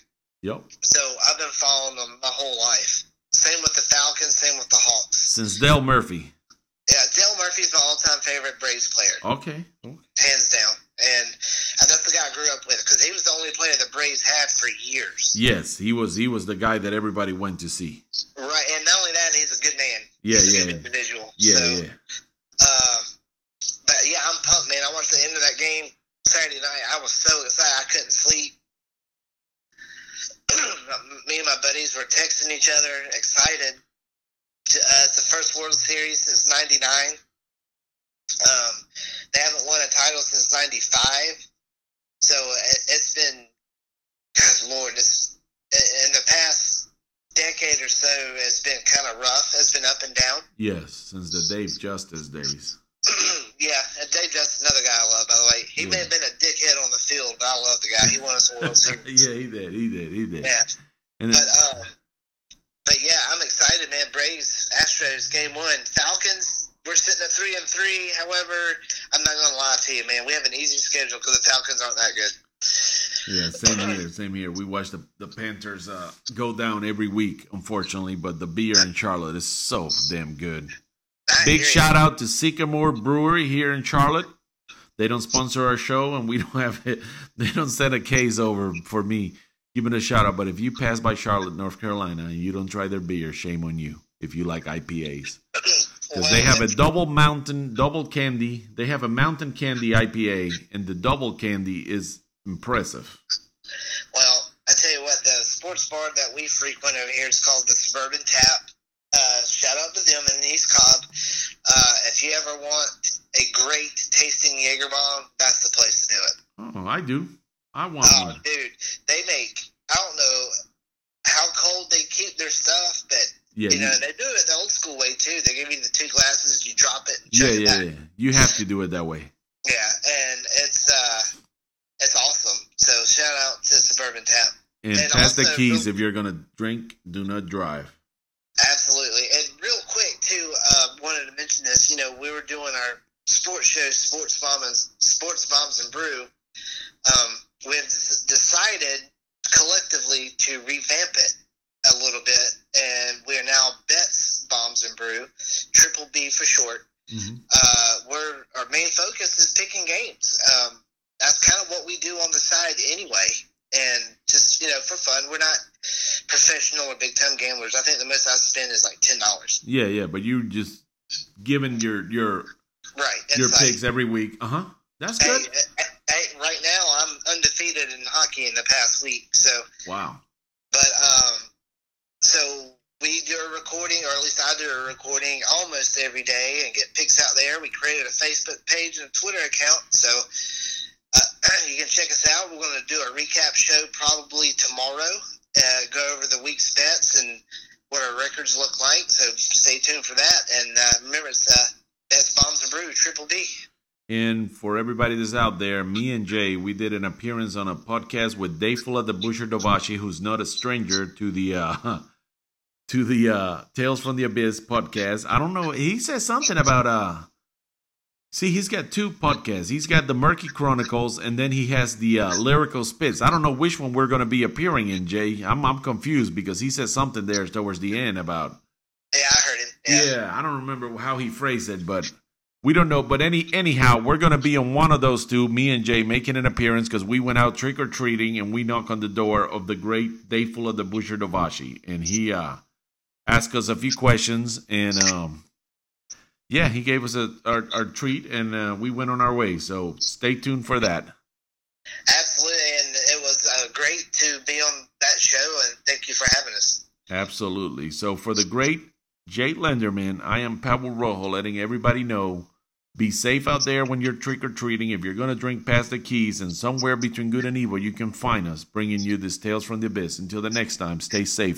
Yep. so I've been following them my whole life. Same with the Falcons, same with the Hawks. Since Dale Murphy. Yeah, Dale Murphy's my all-time favorite Braves player. Okay. hands down. And, and that's the guy I grew up with because he was the only player the Braves had for years. Yes, he was. He was the guy that everybody went to see. Right, and not only that, he's a good man. Yeah, he's yeah, individual. Yeah, so, yeah. Um, but yeah, I'm pumped, man. I watched the end of that game Saturday night. I was so excited I couldn't sleep. me and my buddies were texting each other, excited. To, uh, it's the first World Series since '99. Um, they haven't won a title since '95, so it, it's been, God Lord, this in the past decade or so has been kind of rough. It's been up and down. Yes, since the Dave Justice days. yeah, Dave Justice, another guy I love, by the way. He may have been a dickhead on the field, but I love the guy. He won us a World Series. yeah, he did. He did. He did. Yeah. And But um, but yeah, I'm excited, man. Braves, Astros, game one. Falcons, we're sitting at three and three. However, I'm not gonna lie to you, man. We have an easy schedule because the Falcons aren't that good. yeah, same here. Same here. We watch the the Panthers uh, go down every week, unfortunately, but the beer in Charlotte is so damn good. I Big shout out to Sycamore Brewery here in Charlotte. They don't sponsor our show, and we don't have it. They don't send a case over for me giving a shout out. But if you pass by Charlotte, North Carolina, and you don't try their beer, shame on you. If you like IPAs, you. because they have a double mountain, double candy. They have a mountain candy IPA, and the double candy is impressive. Well, I tell you what, the sports bar that we frequent over here is called the Suburban Tap. Uh, shout out to them in East Cobb. Uh, if you ever want a great tasting Jaeger bomb, that's the place to do it. Oh, I do. I want Oh, one. dude, they make. I don't know how cold they keep their stuff, but Yeah, you you- know they do it the old school way too. They give you the two glasses, you drop it, and yeah, it yeah, yeah. You have to do it that way. Yeah, and it's uh, it's awesome. So shout out to Suburban Tap. And And pass the also- keys if you're gonna drink. Do not drive. Absolutely. And real quick too, uh, wanted to mention this. You know, we were doing our sports show, Sports Bombs, Sports Bombs and Brew. Um, we've decided collectively to revamp it a little bit, and we are now Bets Bombs and Brew, Triple B for short. hmm Uh, we're our main focus is picking games. Um, that's kind of what we do on the side anyway, and just you know for fun. We're not professional or big time gamblers. I think the most I spend is like ten dollars. Yeah, yeah, but you just giving your your Right. your like, picks every week. Uh huh. That's good. hey, hey, right now I'm undefeated in hockey in the past week. So, Wow. So we do a recording, or at least I do a recording almost every day, and get pics out there. We created a Facebook page and a Twitter account, so uh, you can check us out. We're going to do a recap show probably tomorrow. Uh, go over the week's bets and what our records look like. So stay tuned for that. And uh, remember, it's uh, Bombs and Brew Triple D. And for everybody that's out there, me and Jay, we did an appearance on a podcast with Dave Fulla, the Busher Dovashi, who's not a stranger to the uh to the uh Tales from the Abyss podcast. I don't know. He says something about uh See, he's got two podcasts. He's got the Murky Chronicles, and then he has the uh, Lyrical Spits. I don't know which one we're going to be appearing in, Jay. I'm I'm confused because he said something there towards the end about Yeah, I heard it. yeah. I don't remember how he phrased it, but we don't know. But any anyhow, we're gonna be on one of those two. Me and Jay making an appearance because we went out trick or treating and we knock on the door of the great Dave Full of the Busher Dovashi, and he uh asked us a few questions, and um yeah, he gave us a our, our treat, and uh, we went on our way. So stay tuned for that. Absolutely, and it was uh, great to be on that show, and thank you for having us. Absolutely. So for the great Jay Lenderman, I am Pablo Rojo, letting everybody know. Be safe out there when you're trick or treating. If you're going to drink past the keys and somewhere between good and evil, you can find us bringing you this Tales from the Abyss. Until the next time, stay safe.